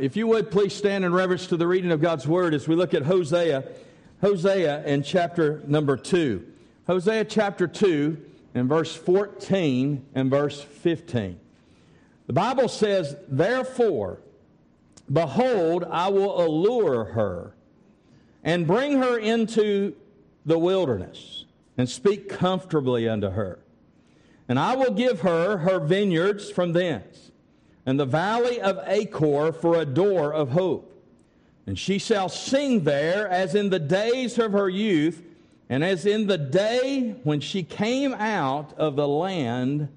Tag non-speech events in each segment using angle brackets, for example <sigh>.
If you would please stand in reverence to the reading of God's word as we look at Hosea, Hosea in chapter number 2. Hosea chapter 2 and verse 14 and verse 15. The Bible says, Therefore, behold, I will allure her and bring her into the wilderness and speak comfortably unto her. And I will give her her vineyards from thence and the valley of Achor for a door of hope. And she shall sing there as in the days of her youth, and as in the day when she came out of the land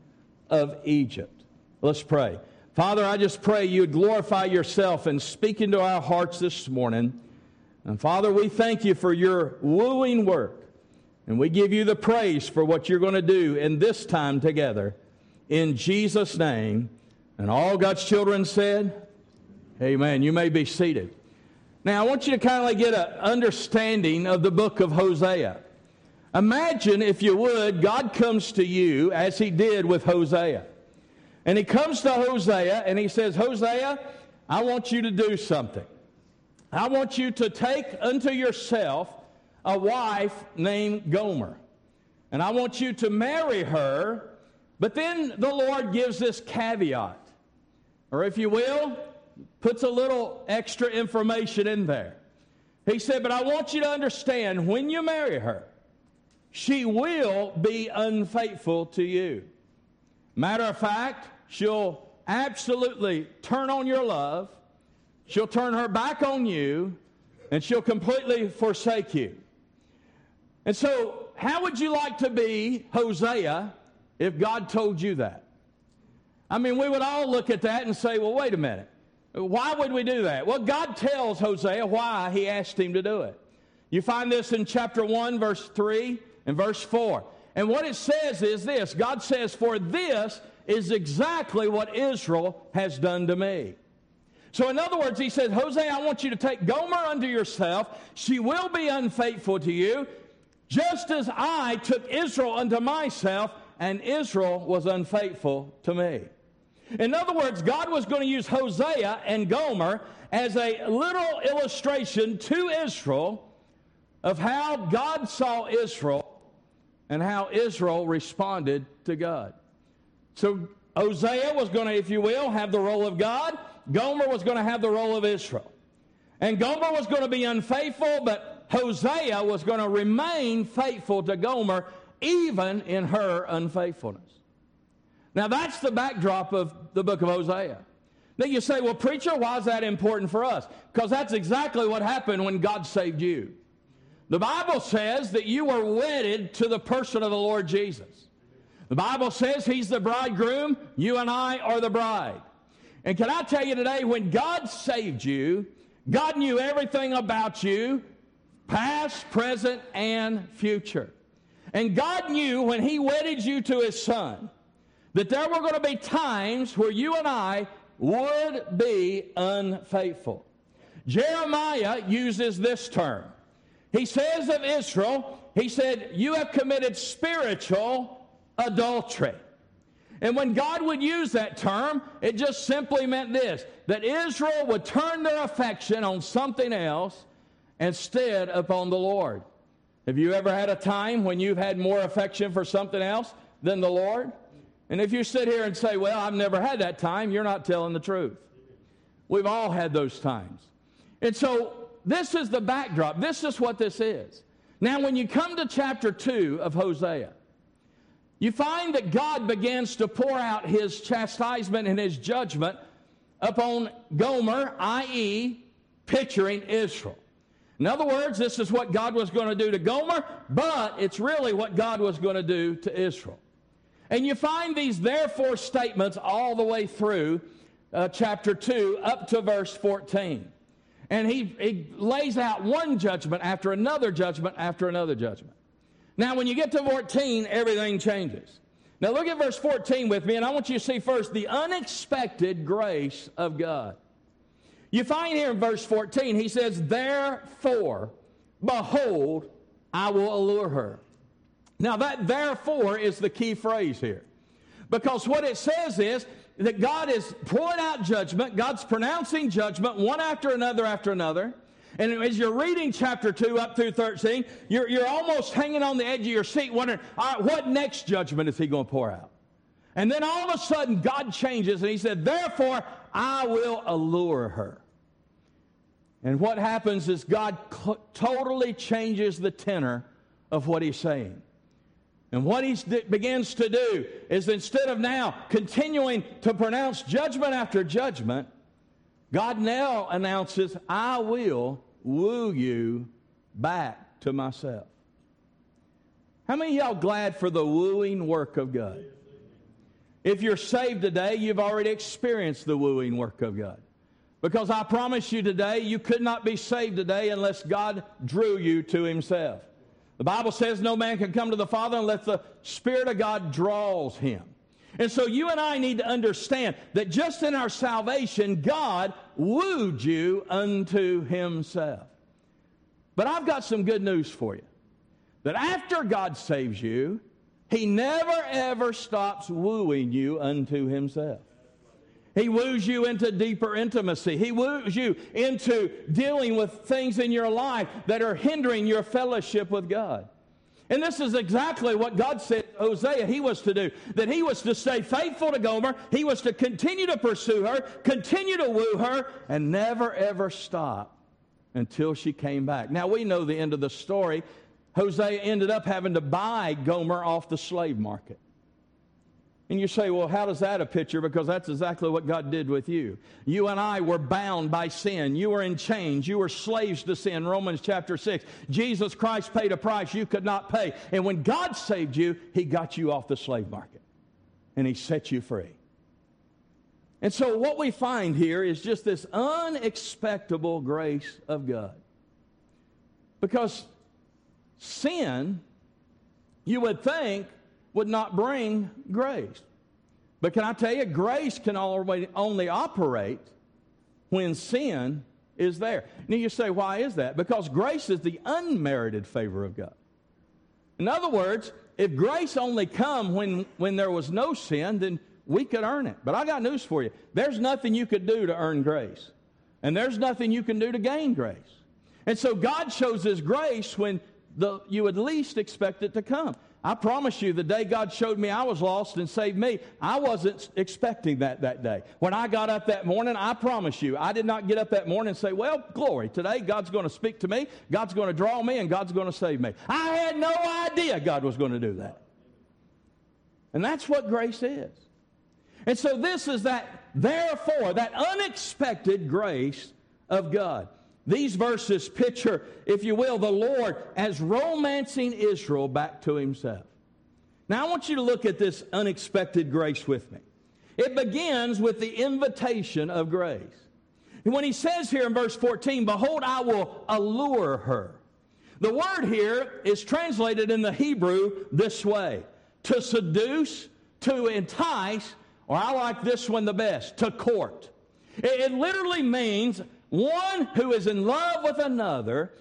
of Egypt. Let's pray. Father, I just pray you would glorify yourself and speak into our hearts this morning. And Father, we thank you for your wooing work. And we give you the praise for what you're going to do in this time together. In Jesus' name. And all God's children said, Amen. You may be seated. Now, I want you to kind of like get an understanding of the book of Hosea. Imagine, if you would, God comes to you as he did with Hosea. And he comes to Hosea and he says, Hosea, I want you to do something. I want you to take unto yourself a wife named Gomer. And I want you to marry her. But then the Lord gives this caveat or if you will, puts a little extra information in there. He said, But I want you to understand when you marry her, she will be unfaithful to you. Matter of fact, she'll absolutely turn on your love, she'll turn her back on you, and she'll completely forsake you. And so, how would you like to be Hosea if God told you that? I mean, we would all look at that and say, well, wait a minute. Why would we do that? Well, God tells Hosea why he asked him to do it. You find this in chapter 1, verse 3 and verse 4. And what it says is this God says, For this is exactly what Israel has done to me. So, in other words, he says, Hosea, I want you to take Gomer unto yourself. She will be unfaithful to you, just as I took Israel unto myself, and Israel was unfaithful to me. In other words, God was going to use Hosea and Gomer as a literal illustration to Israel of how God saw Israel and how Israel responded to God. So Hosea was going to, if you will, have the role of God. Gomer was going to have the role of Israel. And Gomer was going to be unfaithful, but Hosea was going to remain faithful to Gomer even in her unfaithfulness. Now, that's the backdrop of the book of Hosea. Now, you say, well, preacher, why is that important for us? Because that's exactly what happened when God saved you. The Bible says that you were wedded to the person of the Lord Jesus. The Bible says He's the bridegroom, you and I are the bride. And can I tell you today, when God saved you, God knew everything about you, past, present, and future. And God knew when He wedded you to His Son that there were going to be times where you and I would be unfaithful. Jeremiah uses this term. He says of Israel, he said, You have committed spiritual adultery. And when God would use that term, it just simply meant this that Israel would turn their affection on something else instead upon the Lord. Have you ever had a time when you've had more affection for something else than the Lord? And if you sit here and say, Well, I've never had that time, you're not telling the truth. We've all had those times. And so this is the backdrop. This is what this is. Now, when you come to chapter 2 of Hosea, you find that God begins to pour out his chastisement and his judgment upon Gomer, i.e., picturing Israel. In other words, this is what God was going to do to Gomer, but it's really what God was going to do to Israel. And you find these therefore statements all the way through uh, chapter 2 up to verse 14. And he, he lays out one judgment after another judgment after another judgment. Now, when you get to 14, everything changes. Now, look at verse 14 with me, and I want you to see first the unexpected grace of God. You find here in verse 14, he says, Therefore, behold, I will allure her. Now, that therefore is the key phrase here. Because what it says is that God is pouring out judgment. God's pronouncing judgment one after another after another. And as you're reading chapter 2 up through 13, you're, you're almost hanging on the edge of your seat wondering, all right, what next judgment is he going to pour out? And then all of a sudden, God changes and he said, Therefore, I will allure her. And what happens is God cl- totally changes the tenor of what he's saying. And what he begins to do is instead of now continuing to pronounce judgment after judgment, God now announces, I will woo you back to myself. How many y'all glad for the wooing work of God? If you're saved today, you've already experienced the wooing work of God. Because I promise you today, you could not be saved today unless God drew you to Himself. The Bible says no man can come to the Father unless the Spirit of God draws him. And so you and I need to understand that just in our salvation, God wooed you unto Himself. But I've got some good news for you. That after God saves you, He never ever stops wooing you unto Himself. He woos you into deeper intimacy. He woos you into dealing with things in your life that are hindering your fellowship with God. And this is exactly what God said Hosea he was to do. That he was to stay faithful to Gomer. He was to continue to pursue her, continue to woo her, and never ever stop until she came back. Now we know the end of the story. Hosea ended up having to buy Gomer off the slave market. And you say, well, how does that a picture? Because that's exactly what God did with you. You and I were bound by sin. You were in chains. You were slaves to sin. Romans chapter 6. Jesus Christ paid a price you could not pay. And when God saved you, He got you off the slave market and He set you free. And so what we find here is just this unexpectable grace of God. Because sin, you would think, would not bring grace. But can I tell you, grace can only operate when sin is there. Now you say, why is that? Because grace is the unmerited favor of God. In other words, if grace only come when, when there was no sin, then we could earn it. But I got news for you. There's nothing you could do to earn grace. And there's nothing you can do to gain grace. And so God shows his grace when the, you would least expect it to come. I promise you, the day God showed me I was lost and saved me, I wasn't expecting that that day. When I got up that morning, I promise you, I did not get up that morning and say, Well, glory, today God's going to speak to me, God's going to draw me, and God's going to save me. I had no idea God was going to do that. And that's what grace is. And so this is that, therefore, that unexpected grace of God. These verses picture, if you will, the Lord as romancing Israel back to himself. Now, I want you to look at this unexpected grace with me. It begins with the invitation of grace. And when he says here in verse 14, Behold, I will allure her. The word here is translated in the Hebrew this way to seduce, to entice, or I like this one the best, to court. It, literally means one who is in love with another,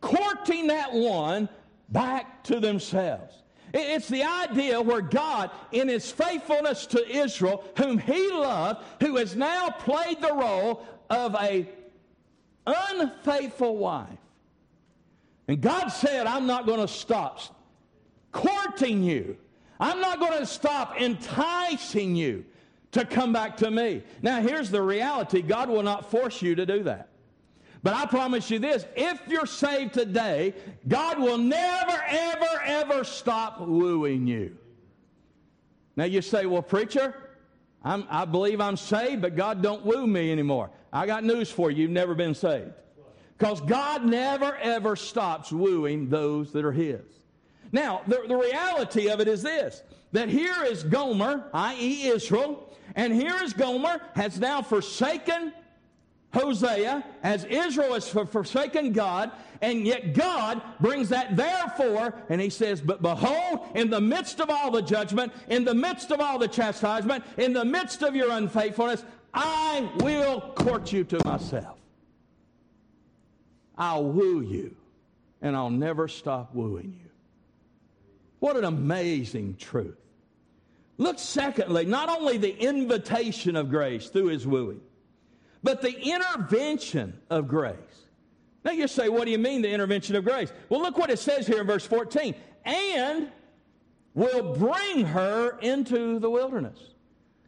courting that one back to themselves. It's the idea where God, in his faithfulness to Israel, whom he loved, who has now played the role of a unfaithful wife. And God said, I'm not going to stop courting you. I'm not going to stop enticing you to come back to me. Now, here's the reality God will not force you to do that. But I promise you this if you're saved today, God will never, ever, ever stop wooing you. Now, you say, well, preacher, I'm, i believe I'm saved, but God don't woo me anymore. I got news for you. You've never been saved. Because God never, ever stops wooing those that are His. Now, the, the reality of it is this that here is Gomer, i.e., Israel, and here is Gomer, has now forsaken Hosea, as Israel has forsaken God, and yet God brings that therefore, and he says, But behold, in the midst of all the judgment, in the midst of all the chastisement, in the midst of your unfaithfulness, I will court you to myself. I'll woo you, and I'll never stop wooing you. What an amazing truth. Look, secondly, not only the invitation of grace through his wooing, but the intervention of grace. Now you say, what do you mean the intervention of grace? Well, look what it says here in verse 14. And will bring her into the wilderness.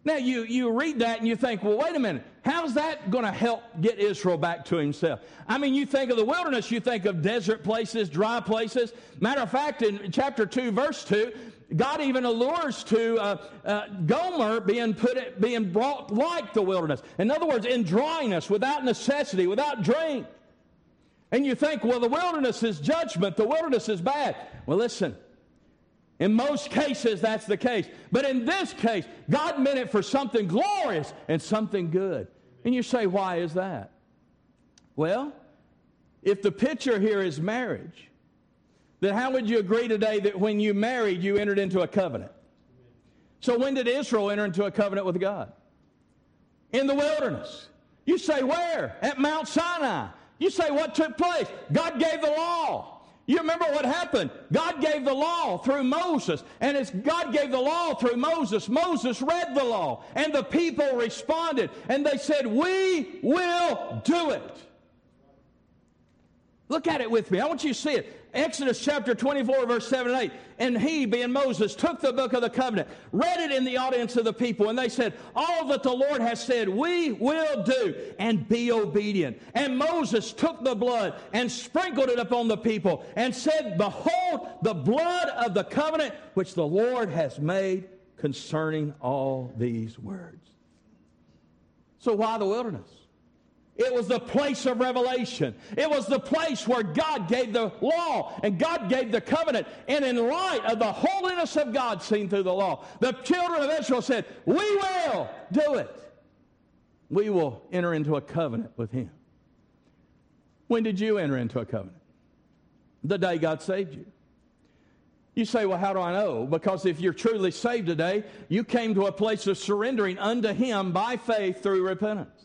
Now you, you read that and you think, well, wait a minute, how's that going to help get Israel back to himself? I mean, you think of the wilderness, you think of desert places, dry places. Matter of fact, in chapter 2, verse 2, God even allures to uh, uh, Gomer being put, being brought like the wilderness. In other words, in dryness, without necessity, without drink. And you think, well, the wilderness is judgment, the wilderness is bad. Well, listen. In most cases, that's the case. But in this case, God meant it for something glorious and something good. And you say, why is that? Well, if the picture here is marriage, then how would you agree today that when you married, you entered into a covenant? So when did Israel enter into a covenant with God? In the wilderness. You say, where? At Mount Sinai. You say, what took place? God gave the law. You remember what happened? God gave the law through Moses. And as God gave the law through Moses, Moses read the law. And the people responded. And they said, We will do it. Look at it with me. I want you to see it. Exodus chapter 24, verse 7 and 8. And he, being Moses, took the book of the covenant, read it in the audience of the people, and they said, All that the Lord has said, we will do, and be obedient. And Moses took the blood and sprinkled it upon the people, and said, Behold, the blood of the covenant which the Lord has made concerning all these words. So, why the wilderness? It was the place of revelation. It was the place where God gave the law and God gave the covenant. And in light of the holiness of God seen through the law, the children of Israel said, We will do it. We will enter into a covenant with Him. When did you enter into a covenant? The day God saved you. You say, Well, how do I know? Because if you're truly saved today, you came to a place of surrendering unto Him by faith through repentance.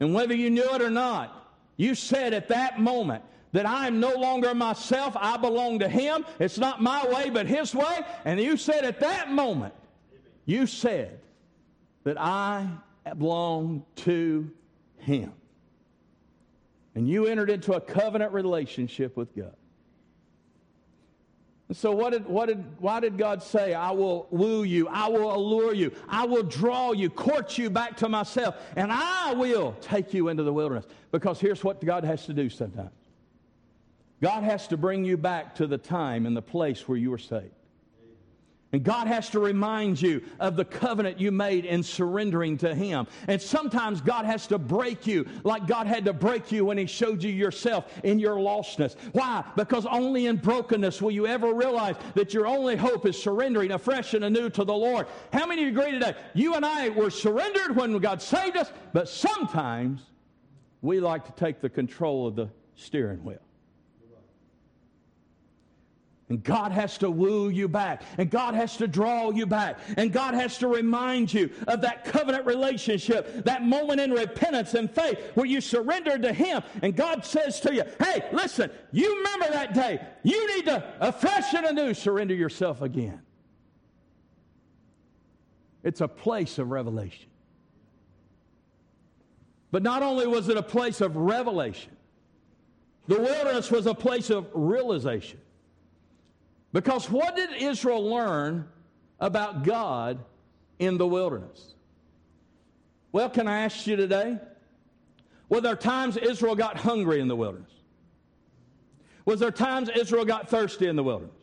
And whether you knew it or not, you said at that moment that I am no longer myself. I belong to Him. It's not my way, but His way. And you said at that moment, you said that I belong to Him. And you entered into a covenant relationship with God. And so, what did, what did, why did God say, I will woo you, I will allure you, I will draw you, court you back to myself, and I will take you into the wilderness? Because here's what God has to do sometimes God has to bring you back to the time and the place where you were saved. And God has to remind you of the covenant you made in surrendering to Him. And sometimes God has to break you like God had to break you when He showed you yourself in your lostness. Why? Because only in brokenness will you ever realize that your only hope is surrendering afresh and anew to the Lord. How many agree today? You and I were surrendered when God saved us, but sometimes we like to take the control of the steering wheel. And God has to woo you back. And God has to draw you back. And God has to remind you of that covenant relationship, that moment in repentance and faith where you surrendered to Him. And God says to you, hey, listen, you remember that day. You need to, afresh and anew, surrender yourself again. It's a place of revelation. But not only was it a place of revelation, the wilderness was a place of realization. Because what did Israel learn about God in the wilderness? Well, can I ask you today? Were there times Israel got hungry in the wilderness? Was there times Israel got thirsty in the wilderness?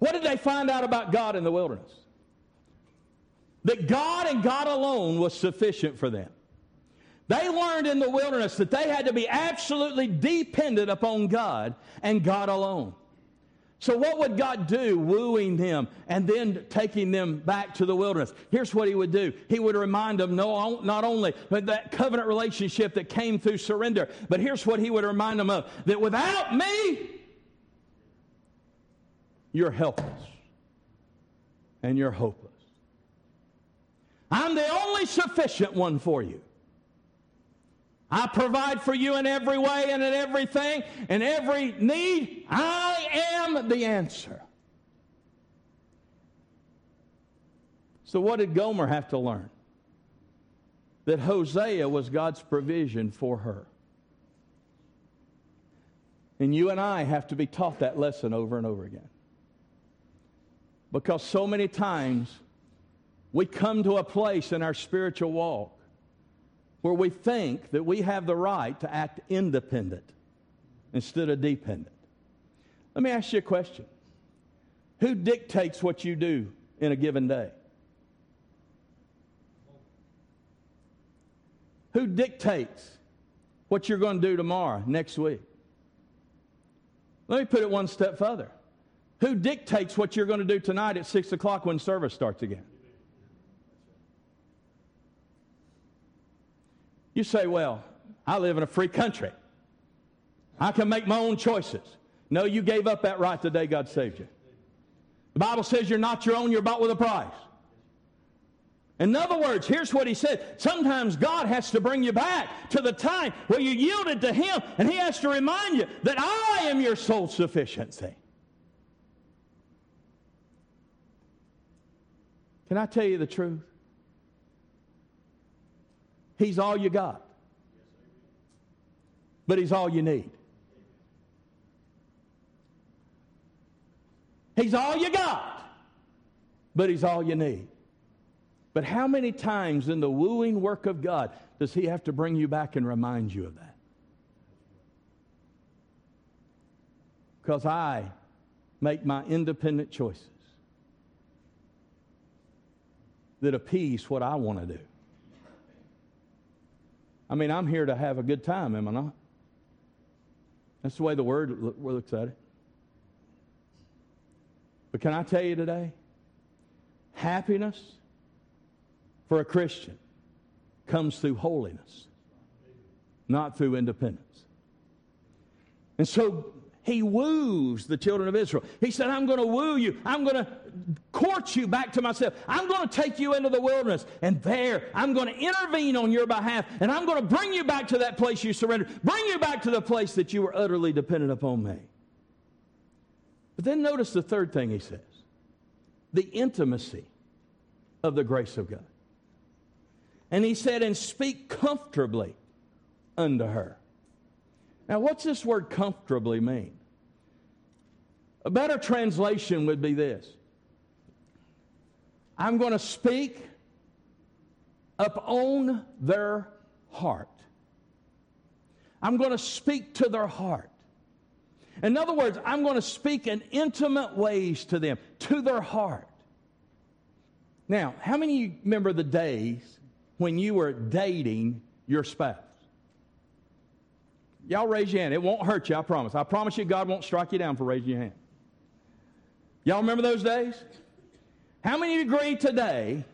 What did they find out about God in the wilderness? That God and God alone was sufficient for them. They learned in the wilderness that they had to be absolutely dependent upon God and God alone. So, what would God do wooing them and then taking them back to the wilderness? Here's what He would do He would remind them no, not only that covenant relationship that came through surrender, but here's what He would remind them of that without me, you're helpless and you're hopeless. I'm the only sufficient one for you. I provide for you in every way and in everything, in every need. I am the answer. So, what did Gomer have to learn? That Hosea was God's provision for her. And you and I have to be taught that lesson over and over again. Because so many times we come to a place in our spiritual walk where we think that we have the right to act independent instead of dependent. Let me ask you a question Who dictates what you do in a given day? Who dictates what you're going to do tomorrow, next week? Let me put it one step further. Who dictates what you're going to do tonight at 6 o'clock when service starts again? You say, well, I live in a free country. I can make my own choices. No, you gave up that right the day God saved you. The Bible says you're not your own, you're bought with a price. In other words, here's what he said. Sometimes God has to bring you back to the time where you yielded to him, and he has to remind you that I am your sole sufficiency. Can I tell you the truth? He's all you got, but He's all you need. He's all you got, but He's all you need. But how many times in the wooing work of God does He have to bring you back and remind you of that? Because I make my independent choices that appease what I want to do. I mean, I'm here to have a good time, am I not? That's the way the word looks at it. But can I tell you today? Happiness for a Christian comes through holiness, not through independence. And so he woos the children of Israel. He said, I'm going to woo you. I'm going to court you back to myself. I'm going to take you into the wilderness. And there, I'm going to intervene on your behalf. And I'm going to bring you back to that place you surrendered. Bring you back to the place that you were utterly dependent upon me. But then notice the third thing he says the intimacy of the grace of God. And he said, and speak comfortably unto her. Now, what's this word comfortably mean? A better translation would be this I'm going to speak upon their heart. I'm going to speak to their heart. In other words, I'm going to speak in intimate ways to them, to their heart. Now, how many of you remember the days when you were dating your spouse? Y'all raise your hand. It won't hurt you, I promise. I promise you, God won't strike you down for raising your hand. Y'all remember those days? How many agree today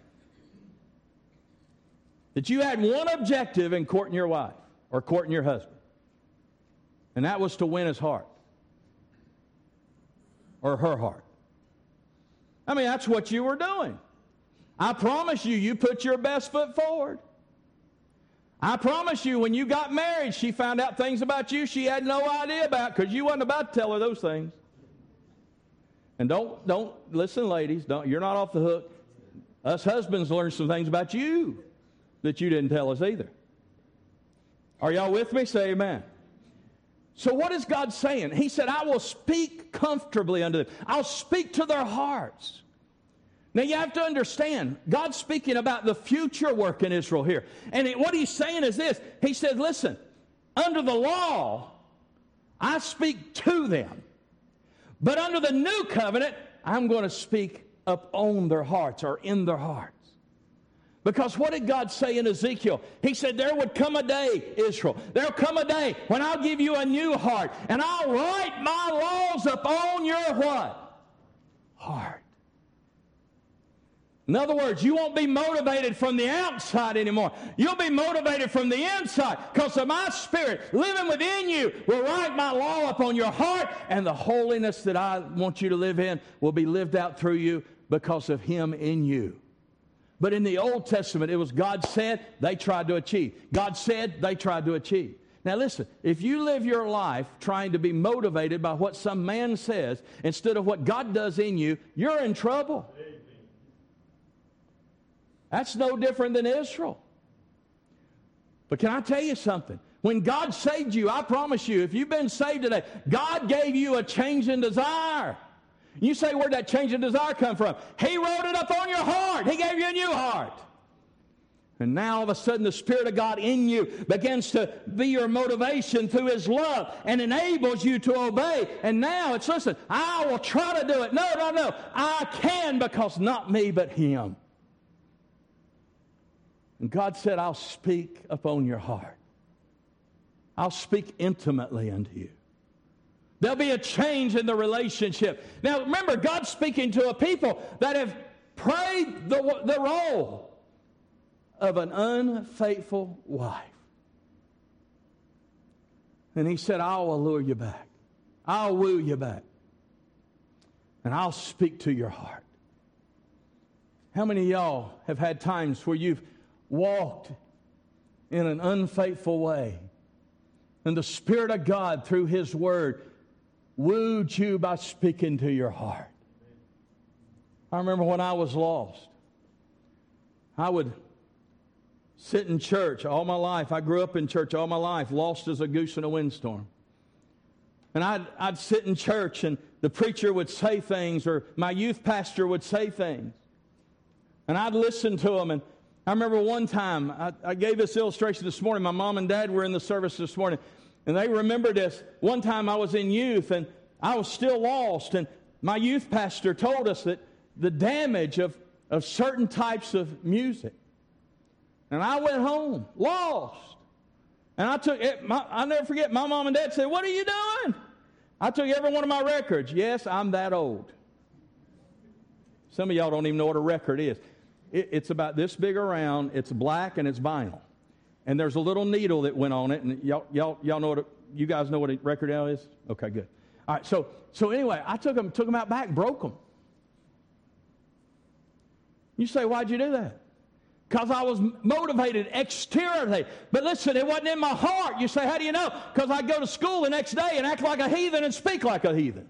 that you had one objective in courting your wife or courting your husband? And that was to win his heart or her heart. I mean, that's what you were doing. I promise you, you put your best foot forward. I promise you, when you got married, she found out things about you she had no idea about because you wasn't about to tell her those things. And don't, don't, listen, ladies, don't, you're not off the hook. Us husbands learned some things about you that you didn't tell us either. Are y'all with me? Say amen. So, what is God saying? He said, I will speak comfortably unto them, I'll speak to their hearts. Now you have to understand, God's speaking about the future work in Israel here. And what he's saying is this He said, Listen, under the law, I speak to them. But under the new covenant, I'm going to speak up on their hearts or in their hearts. Because what did God say in Ezekiel? He said, There would come a day, Israel, there'll come a day when I'll give you a new heart and I'll write my laws upon your what? Heart. In other words, you won't be motivated from the outside anymore. You'll be motivated from the inside because of my spirit living within you will write my law upon your heart, and the holiness that I want you to live in will be lived out through you because of Him in you. But in the Old Testament, it was God said, they tried to achieve. God said, they tried to achieve. Now, listen, if you live your life trying to be motivated by what some man says instead of what God does in you, you're in trouble. That's no different than Israel. But can I tell you something? When God saved you, I promise you, if you've been saved today, God gave you a change in desire. You say, where'd that change in desire come from? He wrote it up on your heart. He gave you a new heart. And now all of a sudden the Spirit of God in you begins to be your motivation through His love and enables you to obey. And now it's, listen, I will try to do it. No, no, no. I can because not me, but Him. And God said, I'll speak upon your heart. I'll speak intimately unto you. There'll be a change in the relationship. Now, remember, God's speaking to a people that have prayed the, the role of an unfaithful wife. And he said, I'll allure you back. I'll woo you back. And I'll speak to your heart. How many of y'all have had times where you've walked in an unfaithful way and the Spirit of God, through His Word, wooed you by speaking to your heart? I remember when I was lost, I would sit in church all my life. I grew up in church all my life, lost as a goose in a windstorm. And I'd, I'd sit in church and the preacher would say things or my youth pastor would say things. And I'd listen to them. And I remember one time, I, I gave this illustration this morning. My mom and dad were in the service this morning. And they remember this. One time I was in youth and I was still lost. And my youth pastor told us that the damage of, of certain types of music. And I went home, lost. And I took it, my, I'll never forget, my mom and dad said, What are you doing? I took every one of my records. Yes, I'm that old. Some of y'all don't even know what a record is. It, it's about this big around, it's black, and it's vinyl. And there's a little needle that went on it. And y'all, y'all, y'all know what, a, you guys know what a record is? Okay, good. All right, so, so anyway, I took them, took them out back, broke them. You say, Why'd you do that? because I was motivated exteriorly. But listen, it wasn't in my heart. You say, how do you know? Because I go to school the next day and act like a heathen and speak like a heathen.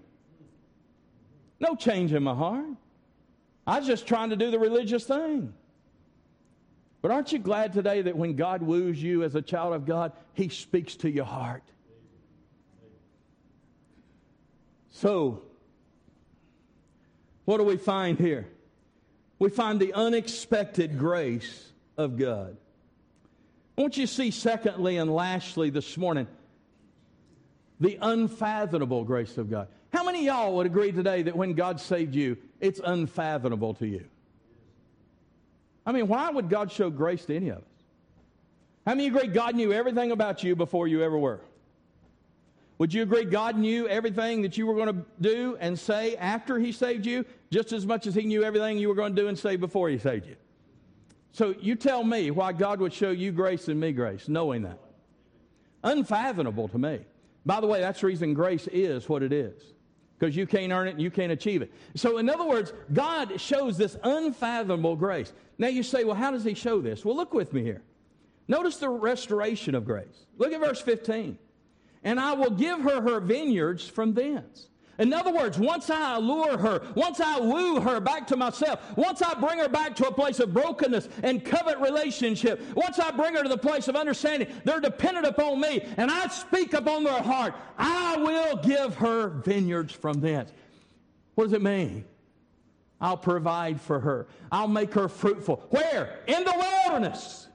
No change in my heart. I was just trying to do the religious thing. But aren't you glad today that when God woos you as a child of God, He speaks to your heart? So, what do we find here? we find the unexpected grace of God. I want you to see, secondly and lastly, this morning, the unfathomable grace of God. How many y'all would agree today that when God saved you, it's unfathomable to you? I mean, why would God show grace to any of us? How many agree God knew everything about you before you ever were? Would you agree God knew everything that you were going to do and say after He saved you, just as much as He knew everything you were going to do and say before He saved you? So you tell me why God would show you grace and me grace, knowing that. Unfathomable to me. By the way, that's the reason grace is what it is. Because you can't earn it and you can't achieve it. So, in other words, God shows this unfathomable grace. Now you say, well, how does He show this? Well, look with me here. Notice the restoration of grace. Look at verse 15 and I will give her her vineyards from thence. In other words, once I allure her, once I woo her back to myself, once I bring her back to a place of brokenness and covet relationship, once I bring her to the place of understanding they're dependent upon me and I speak upon their heart, I will give her vineyards from thence. What does it mean? I'll provide for her. I'll make her fruitful. Where? In the wilderness.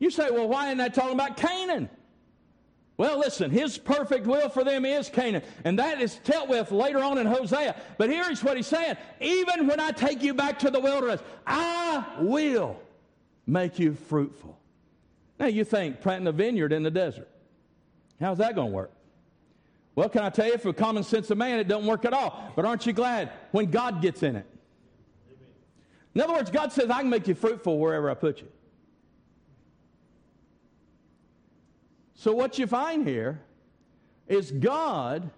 You say, well, why isn't that talking about Canaan? Well, listen, his perfect will for them is Canaan. And that is dealt with later on in Hosea. But here's what he's saying Even when I take you back to the wilderness, I will make you fruitful. Now, you think planting a vineyard in the desert. How's that going to work? Well, can I tell you, for common sense of man, it doesn't work at all. But aren't you glad when God gets in it? In other words, God says, I can make you fruitful wherever I put you. So, what you find here is God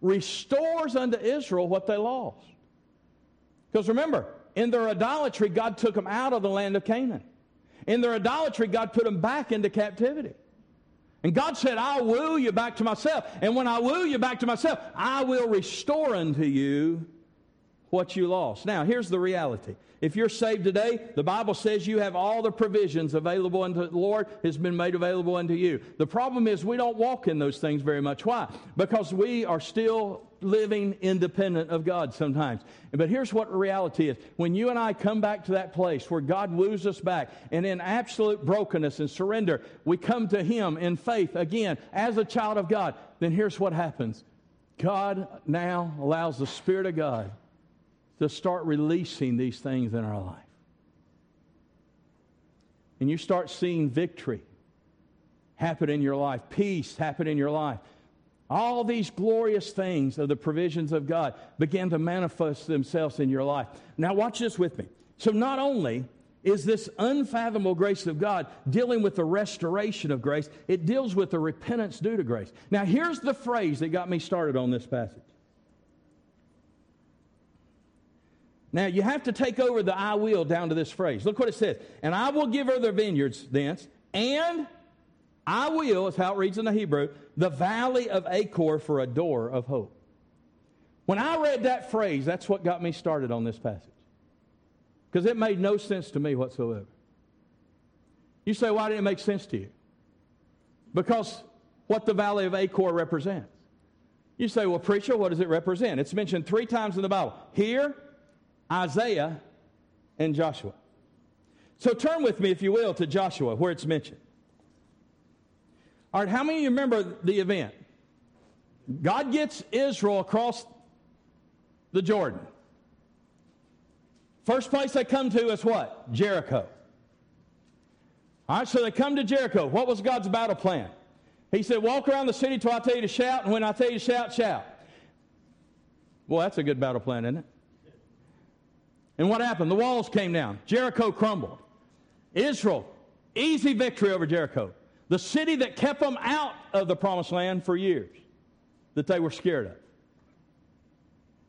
restores unto Israel what they lost. Because remember, in their idolatry, God took them out of the land of Canaan. In their idolatry, God put them back into captivity. And God said, I'll woo you back to myself. And when I woo you back to myself, I will restore unto you what you lost. Now, here's the reality. If you're saved today, the Bible says you have all the provisions available unto the Lord has been made available unto you. The problem is we don't walk in those things very much. Why? Because we are still living independent of God sometimes. But here's what reality is. When you and I come back to that place where God woos us back and in absolute brokenness and surrender, we come to Him in faith again as a child of God, then here's what happens. God now allows the Spirit of God to start releasing these things in our life. And you start seeing victory happen in your life, peace happen in your life. All these glorious things of the provisions of God begin to manifest themselves in your life. Now, watch this with me. So, not only is this unfathomable grace of God dealing with the restoration of grace, it deals with the repentance due to grace. Now, here's the phrase that got me started on this passage Now you have to take over the I will down to this phrase. Look what it says. And I will give her the vineyards thence, and I will, is how it reads in the Hebrew, the valley of Achor for a door of hope. When I read that phrase, that's what got me started on this passage. Because it made no sense to me whatsoever. You say, why didn't it make sense to you? Because what the valley of Achor represents. You say, well, preacher, what does it represent? It's mentioned three times in the Bible. Here, Isaiah, and Joshua. So turn with me, if you will, to Joshua, where it's mentioned. All right, how many of you remember the event? God gets Israel across the Jordan. First place they come to is what? Jericho. All right, so they come to Jericho. What was God's battle plan? He said, Walk around the city till I tell you to shout, and when I tell you to shout, shout. Well, that's a good battle plan, isn't it? And what happened? The walls came down. Jericho crumbled. Israel, easy victory over Jericho. The city that kept them out of the promised land for years that they were scared of.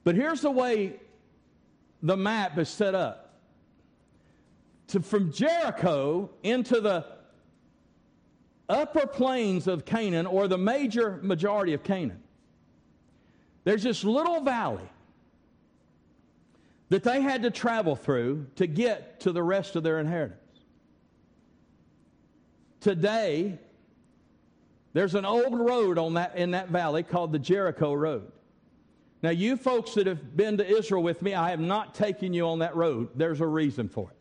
But here's the way the map is set up. To, from Jericho into the upper plains of Canaan, or the major majority of Canaan, there's this little valley that they had to travel through to get to the rest of their inheritance. Today, there's an old road on that, in that valley called the Jericho Road. Now, you folks that have been to Israel with me, I have not taken you on that road. There's a reason for it.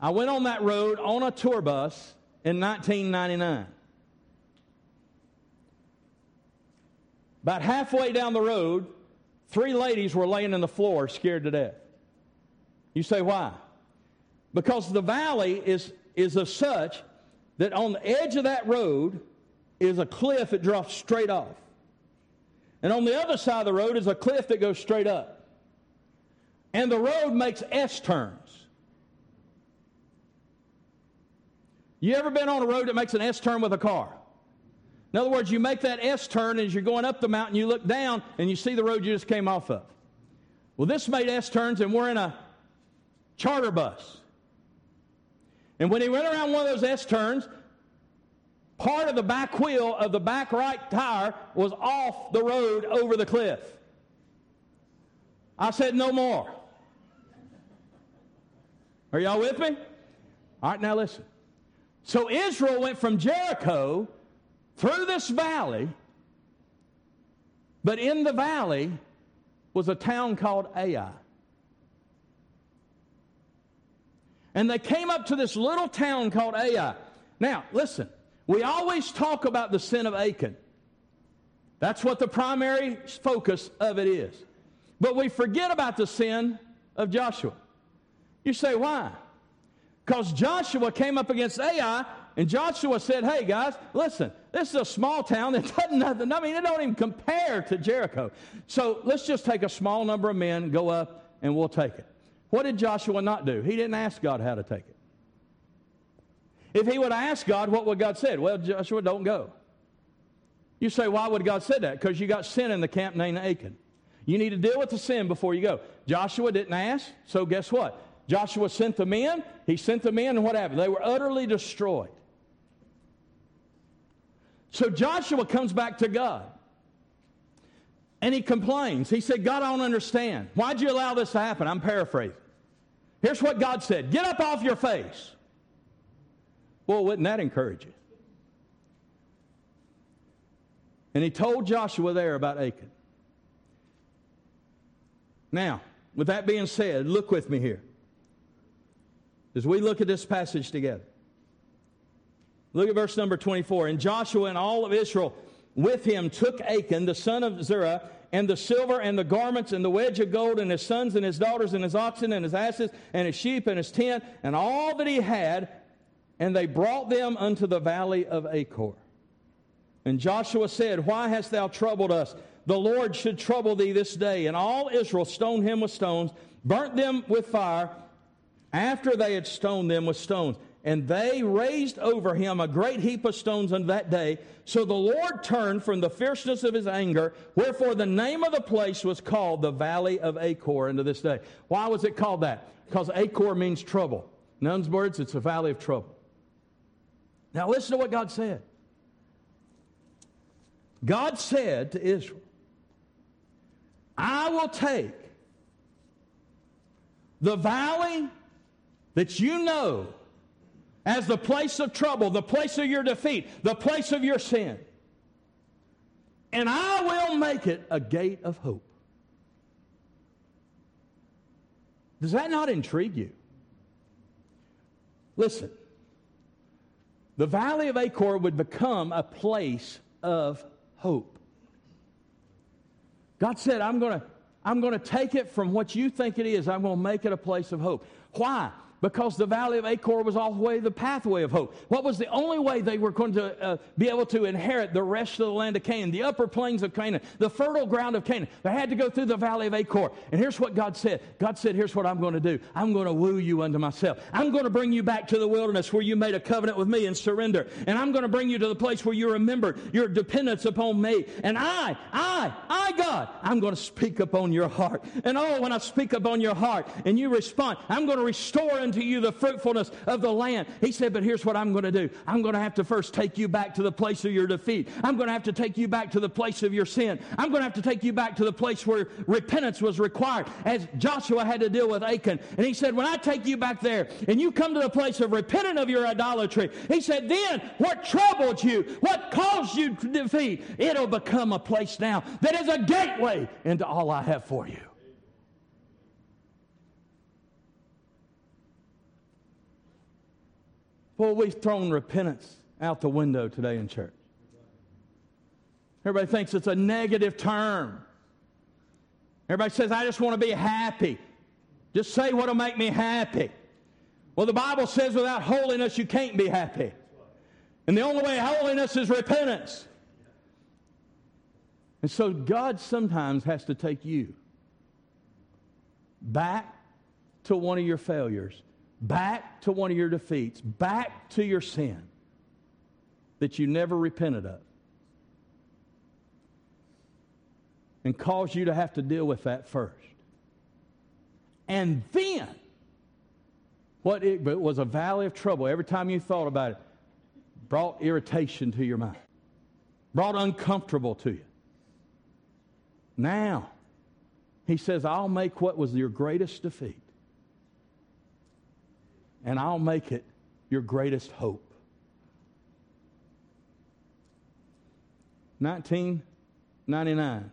I went on that road on a tour bus in 1999. About halfway down the road, Three ladies were laying in the floor scared to death. You say, why? Because the valley is, is of such that on the edge of that road is a cliff that drops straight off. And on the other side of the road is a cliff that goes straight up. And the road makes S turns. You ever been on a road that makes an S turn with a car? In other words, you make that S turn as you're going up the mountain, you look down and you see the road you just came off of. Well, this made S turns, and we're in a charter bus. And when he went around one of those S turns, part of the back wheel of the back right tire was off the road over the cliff. I said, No more. Are y'all with me? All right, now listen. So Israel went from Jericho through this valley, but in the valley was a town called Ai. And they came up to this little town called Ai. Now, listen, we always talk about the sin of Achan. That's what the primary focus of it is. But we forget about the sin of Joshua. You say, why? Because Joshua came up against Ai and Joshua said, Hey, guys, listen, this is a small town that <laughs> doesn't nothing. I mean, it don't even compare to Jericho. So let's just take a small number of men, go up, and we'll take it. What did Joshua not do? He didn't ask God how to take it. If he would asked God, what would God said? Well, Joshua, don't go. You say, why would God say that? Because you got sin in the camp named Achan. You need to deal with the sin before you go. Joshua didn't ask, so guess what? Joshua sent the men. He sent the men, and what happened? They were utterly destroyed. So Joshua comes back to God. And he complains. He said, God, I don't understand. Why'd you allow this to happen? I'm paraphrasing. Here's what God said Get up off your face. Well, wouldn't that encourage you? And he told Joshua there about Achan. Now, with that being said, look with me here. As we look at this passage together, look at verse number 24. And Joshua and all of Israel with him took Achan, the son of Zerah, and the silver and the garments and the wedge of gold and his sons and his daughters and his oxen and his asses and his sheep and his tent and all that he had, and they brought them unto the valley of Achor. And Joshua said, Why hast thou troubled us? The Lord should trouble thee this day. And all Israel stoned him with stones, burnt them with fire, after they had stoned them with stones. And they raised over him a great heap of stones on that day. So the Lord turned from the fierceness of his anger, wherefore the name of the place was called the Valley of Achor unto this day. Why was it called that? Because Achor means trouble. In other words, it's a valley of trouble. Now listen to what God said. God said to Israel, I will take the valley that you know as the place of trouble, the place of your defeat, the place of your sin, and I will make it a gate of hope. Does that not intrigue you? Listen, the valley of Achor would become a place of hope. God said, I'm going to I'm going to take it from what you think it is. I'm going to make it a place of hope. Why? Because the valley of Achor was all the way the pathway of hope. What was the only way they were going to uh, be able to inherit the rest of the land of Canaan, the upper plains of Canaan, the fertile ground of Canaan? They had to go through the valley of Achor. And here's what God said God said, Here's what I'm going to do I'm going to woo you unto myself. I'm going to bring you back to the wilderness where you made a covenant with me and surrender. And I'm going to bring you to the place where you remember your dependence upon me. And I, I, I, God, I'm going to speak upon your heart. And oh, when I speak upon your heart and you respond, I'm going to restore unto you the fruitfulness of the land. He said, But here's what I'm going to do I'm going to have to first take you back to the place of your defeat. I'm going to have to take you back to the place of your sin. I'm going to have to take you back to the place where repentance was required, as Joshua had to deal with Achan. And he said, When I take you back there and you come to the place of repenting of your idolatry, he said, Then what troubled you, what caused you to defeat, it'll become a place now that is a gateway into all I have for you. Well, we've thrown repentance out the window today in church. Everybody thinks it's a negative term. Everybody says, I just want to be happy. Just say what'll make me happy. Well, the Bible says without holiness, you can't be happy. And the only way holiness is repentance. And so God sometimes has to take you back to one of your failures back to one of your defeats, back to your sin that you never repented of, and cause you to have to deal with that first. And then, what it was a valley of trouble. Every time you thought about it, brought irritation to your mind, brought uncomfortable to you. Now, he says, I'll make what was your greatest defeat and I'll make it your greatest hope. 1999,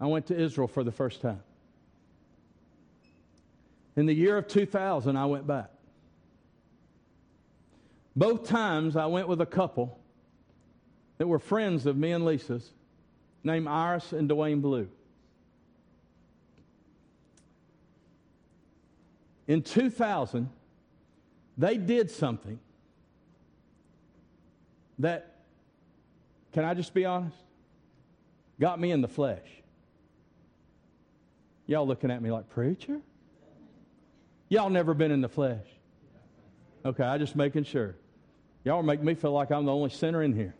I went to Israel for the first time. In the year of 2000, I went back. Both times I went with a couple that were friends of me and Lisa's named Iris and Dwayne Blue. In 2000, they did something that, can I just be honest? Got me in the flesh. Y'all looking at me like, preacher? Y'all never been in the flesh. Okay, I just making sure. Y'all make me feel like I'm the only sinner in here.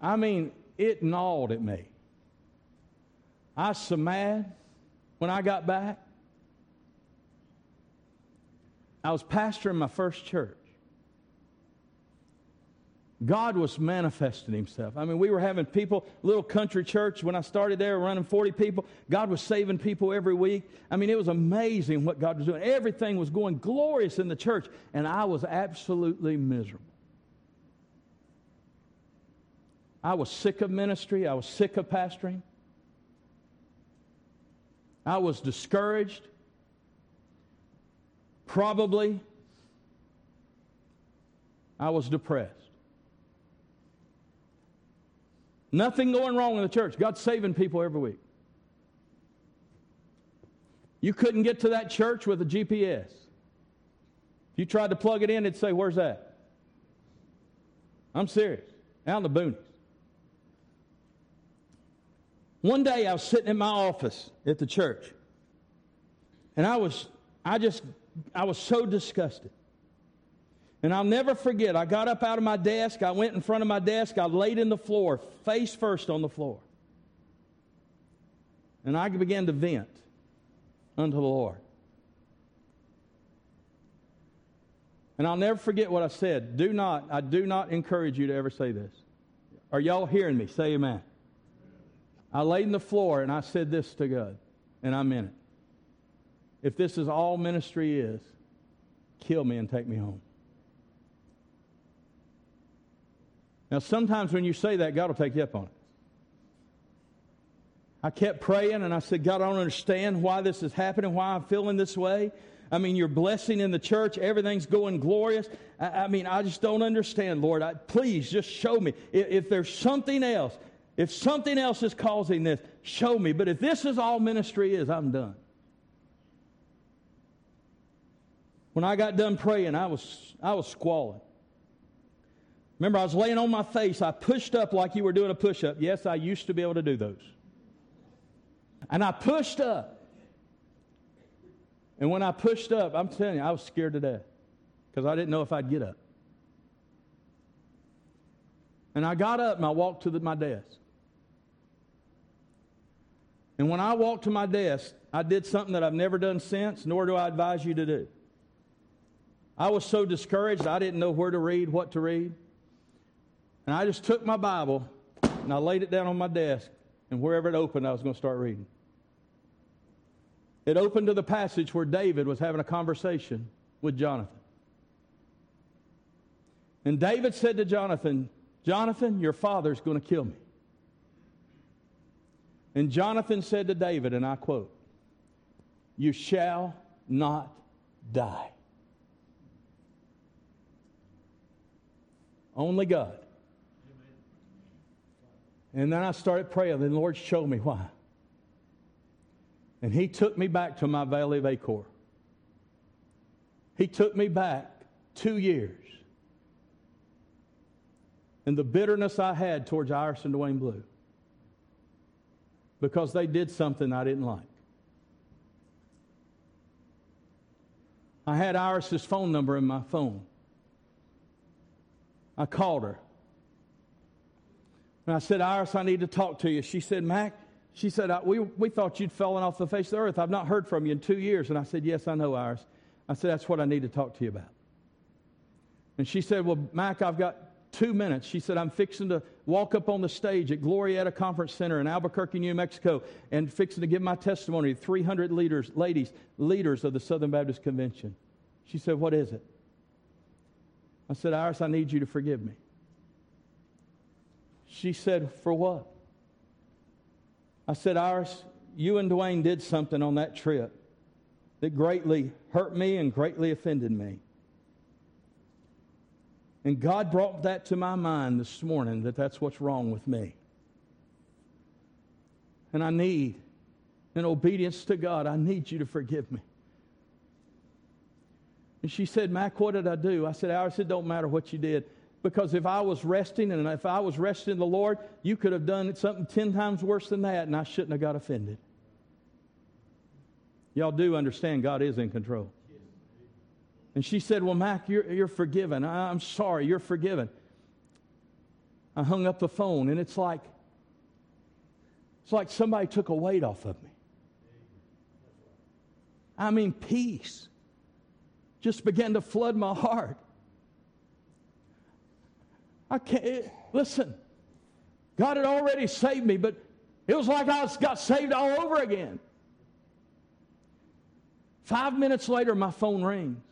I mean, it gnawed at me. I was so mad when I got back, I was pastoring my first church. God was manifesting himself. I mean, we were having people, little country church, when I started there, running 40 people. God was saving people every week. I mean, it was amazing what God was doing. Everything was going glorious in the church, and I was absolutely miserable. I was sick of ministry, I was sick of pastoring. I was discouraged. Probably I was depressed. Nothing going wrong in the church. God's saving people every week. You couldn't get to that church with a GPS. If you tried to plug it in, it'd say, Where's that? I'm serious. Out in the boonies. One day I was sitting in my office at the church, and I was, I just, I was so disgusted. And I'll never forget, I got up out of my desk, I went in front of my desk, I laid in the floor, face first on the floor. And I began to vent unto the Lord. And I'll never forget what I said. Do not, I do not encourage you to ever say this. Are y'all hearing me? Say amen. I laid in the floor and I said this to God, and I meant it. If this is all ministry is, kill me and take me home. Now, sometimes when you say that, God will take you up on it. I kept praying and I said, God, I don't understand why this is happening, why I'm feeling this way. I mean, you're blessing in the church, everything's going glorious. I, I mean, I just don't understand, Lord. I, please just show me. If, if there's something else, if something else is causing this, show me. But if this is all ministry is, I'm done. When I got done praying, I was, I was squalling. Remember, I was laying on my face. I pushed up like you were doing a push up. Yes, I used to be able to do those. And I pushed up. And when I pushed up, I'm telling you, I was scared to death because I didn't know if I'd get up. And I got up and I walked to the, my desk. And when I walked to my desk, I did something that I've never done since, nor do I advise you to do. I was so discouraged, I didn't know where to read, what to read. And I just took my Bible and I laid it down on my desk, and wherever it opened, I was going to start reading. It opened to the passage where David was having a conversation with Jonathan. And David said to Jonathan, Jonathan, your father's going to kill me. And Jonathan said to David, and I quote, You shall not die. Only God and then I started praying. Then the Lord showed me why. And He took me back to my valley of Achor. He took me back two years. And the bitterness I had towards Iris and Dwayne Blue because they did something I didn't like. I had Iris's phone number in my phone. I called her. And I said, Iris, I need to talk to you. She said, Mac, she said, we, we thought you'd fallen off the face of the earth. I've not heard from you in two years. And I said, Yes, I know, Iris. I said, That's what I need to talk to you about. And she said, Well, Mac, I've got two minutes. She said, I'm fixing to walk up on the stage at Glorieta Conference Center in Albuquerque, New Mexico, and fixing to give my testimony to 300 leaders, ladies, leaders of the Southern Baptist Convention. She said, What is it? I said, Iris, I need you to forgive me. She said, For what? I said, Iris, you and Dwayne did something on that trip that greatly hurt me and greatly offended me. And God brought that to my mind this morning that that's what's wrong with me. And I need, in obedience to God, I need you to forgive me. And she said, Mac, what did I do? I said, Iris, it don't matter what you did. Because if I was resting and if I was resting in the Lord, you could have done something 10 times worse than that, and I shouldn't have got offended. Y'all do understand God is in control. And she said, Well, Mac, you're, you're forgiven. I'm sorry, you're forgiven. I hung up the phone, and it's like, it's like somebody took a weight off of me. I mean, peace just began to flood my heart. I can't. Listen, God had already saved me, but it was like I got saved all over again. Five minutes later, my phone rings.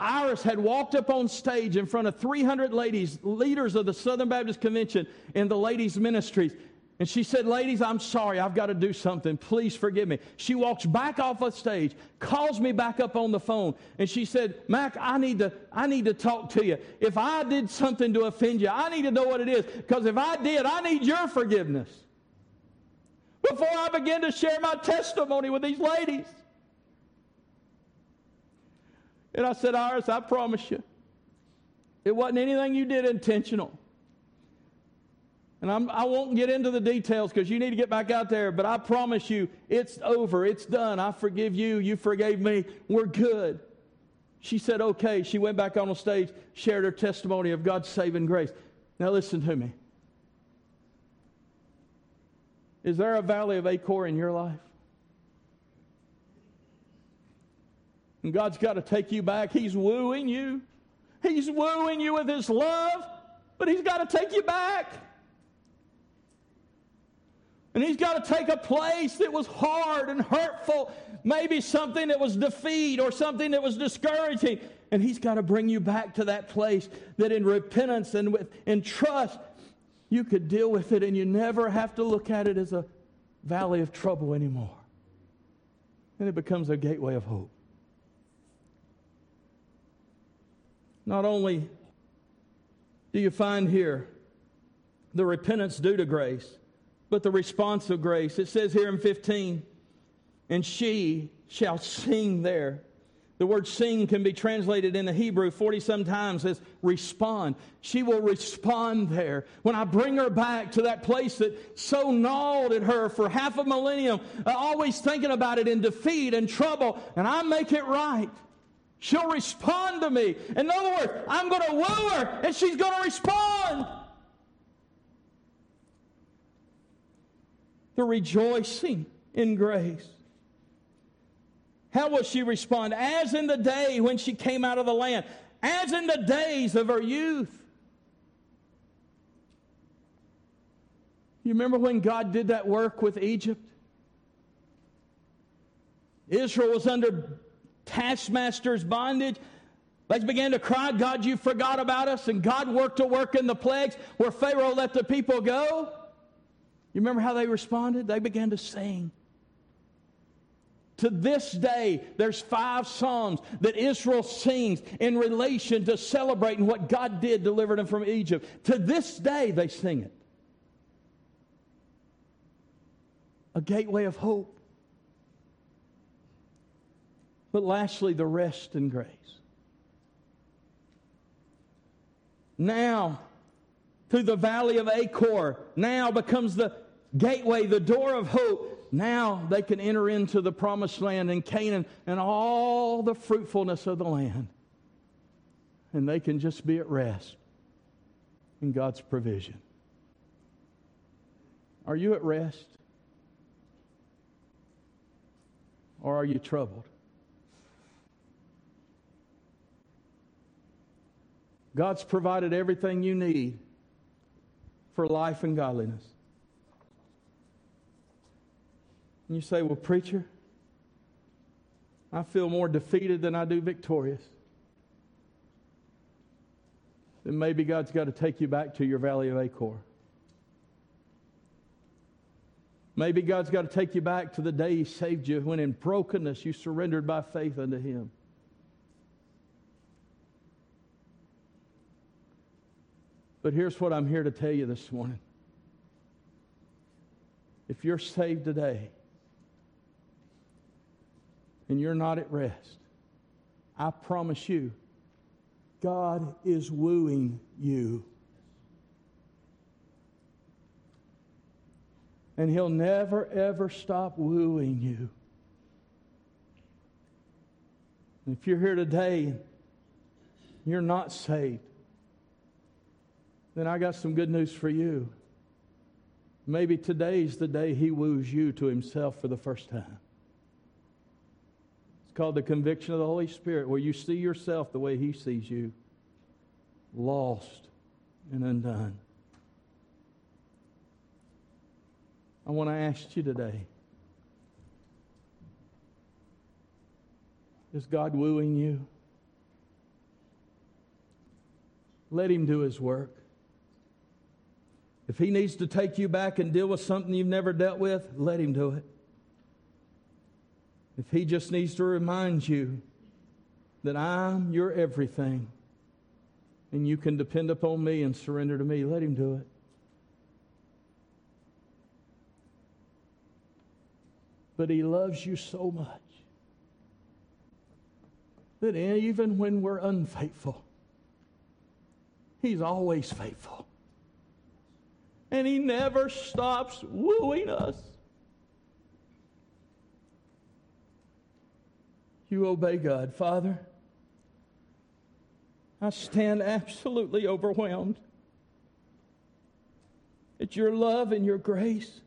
Iris had walked up on stage in front of 300 ladies, leaders of the Southern Baptist Convention in the ladies' ministries. And she said, Ladies, I'm sorry. I've got to do something. Please forgive me. She walks back off the stage, calls me back up on the phone, and she said, Mac, I need to, I need to talk to you. If I did something to offend you, I need to know what it is. Because if I did, I need your forgiveness. Before I begin to share my testimony with these ladies. And I said, Iris, I promise you, it wasn't anything you did intentional. And I'm, I will not get into the details because you need to get back out there, but I promise you, it's over. It's done. I forgive you. You forgave me. We're good. She said, okay. She went back on the stage, shared her testimony of God's saving grace. Now, listen to me. Is there a valley of Achor in your life? And God's got to take you back. He's wooing you. He's wooing you with His love, but He's got to take you back. And He's got to take a place that was hard and hurtful, maybe something that was defeat or something that was discouraging. And He's got to bring you back to that place that in repentance and with, in trust, you could deal with it and you never have to look at it as a valley of trouble anymore. And it becomes a gateway of hope. Not only do you find here the repentance due to grace, but the response of grace. It says here in 15, and she shall sing there. The word sing can be translated in the Hebrew 40 some times as respond. She will respond there. When I bring her back to that place that so gnawed at her for half a millennium, uh, always thinking about it in defeat and trouble, and I make it right. She'll respond to me. In other words, I'm going to woo her and she's going to respond. The rejoicing in grace. How will she respond? As in the day when she came out of the land, as in the days of her youth. You remember when God did that work with Egypt? Israel was under taskmaster's bondage. They began to cry, God, you forgot about us. And God worked a work in the plagues where Pharaoh let the people go. You remember how they responded? They began to sing. To this day, there's five psalms that Israel sings in relation to celebrating what God did delivered them from Egypt. To this day, they sing it. A gateway of hope. But lastly, the rest in grace. Now, through the valley of Achor, now becomes the gateway, the door of hope. Now they can enter into the promised land in Canaan and all the fruitfulness of the land. And they can just be at rest in God's provision. Are you at rest? Or are you troubled? God's provided everything you need for life and godliness. And you say, Well, preacher, I feel more defeated than I do victorious. Then maybe God's got to take you back to your valley of Achor. Maybe God's got to take you back to the day He saved you when in brokenness you surrendered by faith unto Him. But here's what I'm here to tell you this morning. If you're saved today and you're not at rest, I promise you, God is wooing you. And He'll never, ever stop wooing you. if you're here today, you're not saved then I got some good news for you. Maybe today's the day he woos you to himself for the first time. It's called the conviction of the Holy Spirit, where you see yourself the way he sees you lost, and undone. I want to ask you today Is God wooing you? Let Him do His work. If He needs to take you back and deal with something you've never dealt with, let Him do it. If He just needs to remind you that I'm your everything and you can depend upon me and surrender to me, let Him do it. But He loves you so much that even when we're unfaithful, He's always faithful. And He never stops wooing us. You obey God. Father, I stand absolutely overwhelmed at your love and your grace.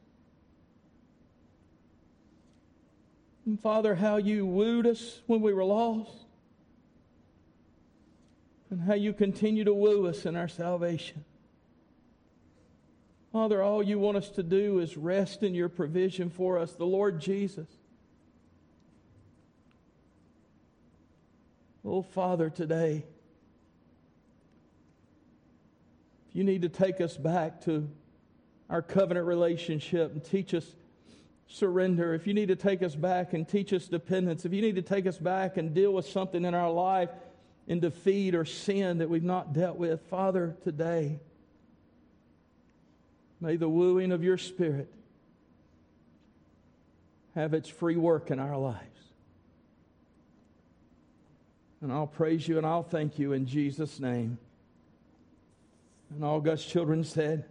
And Father, how you wooed us when we were lost and how you continue to woo us in our salvation. Father, all you want us to do is rest in your provision for us, the Lord Jesus. Oh, Father, today, if you need to take us back to our covenant relationship and teach us surrender, if you need to take us back and teach us dependence, if you need to take us back and deal with something in our life in defeat or sin that we've not dealt with. Father, today, may the wooing of your Spirit have its free work in our lives. And I'll praise you and I'll thank you in Jesus' name. And all God's children said,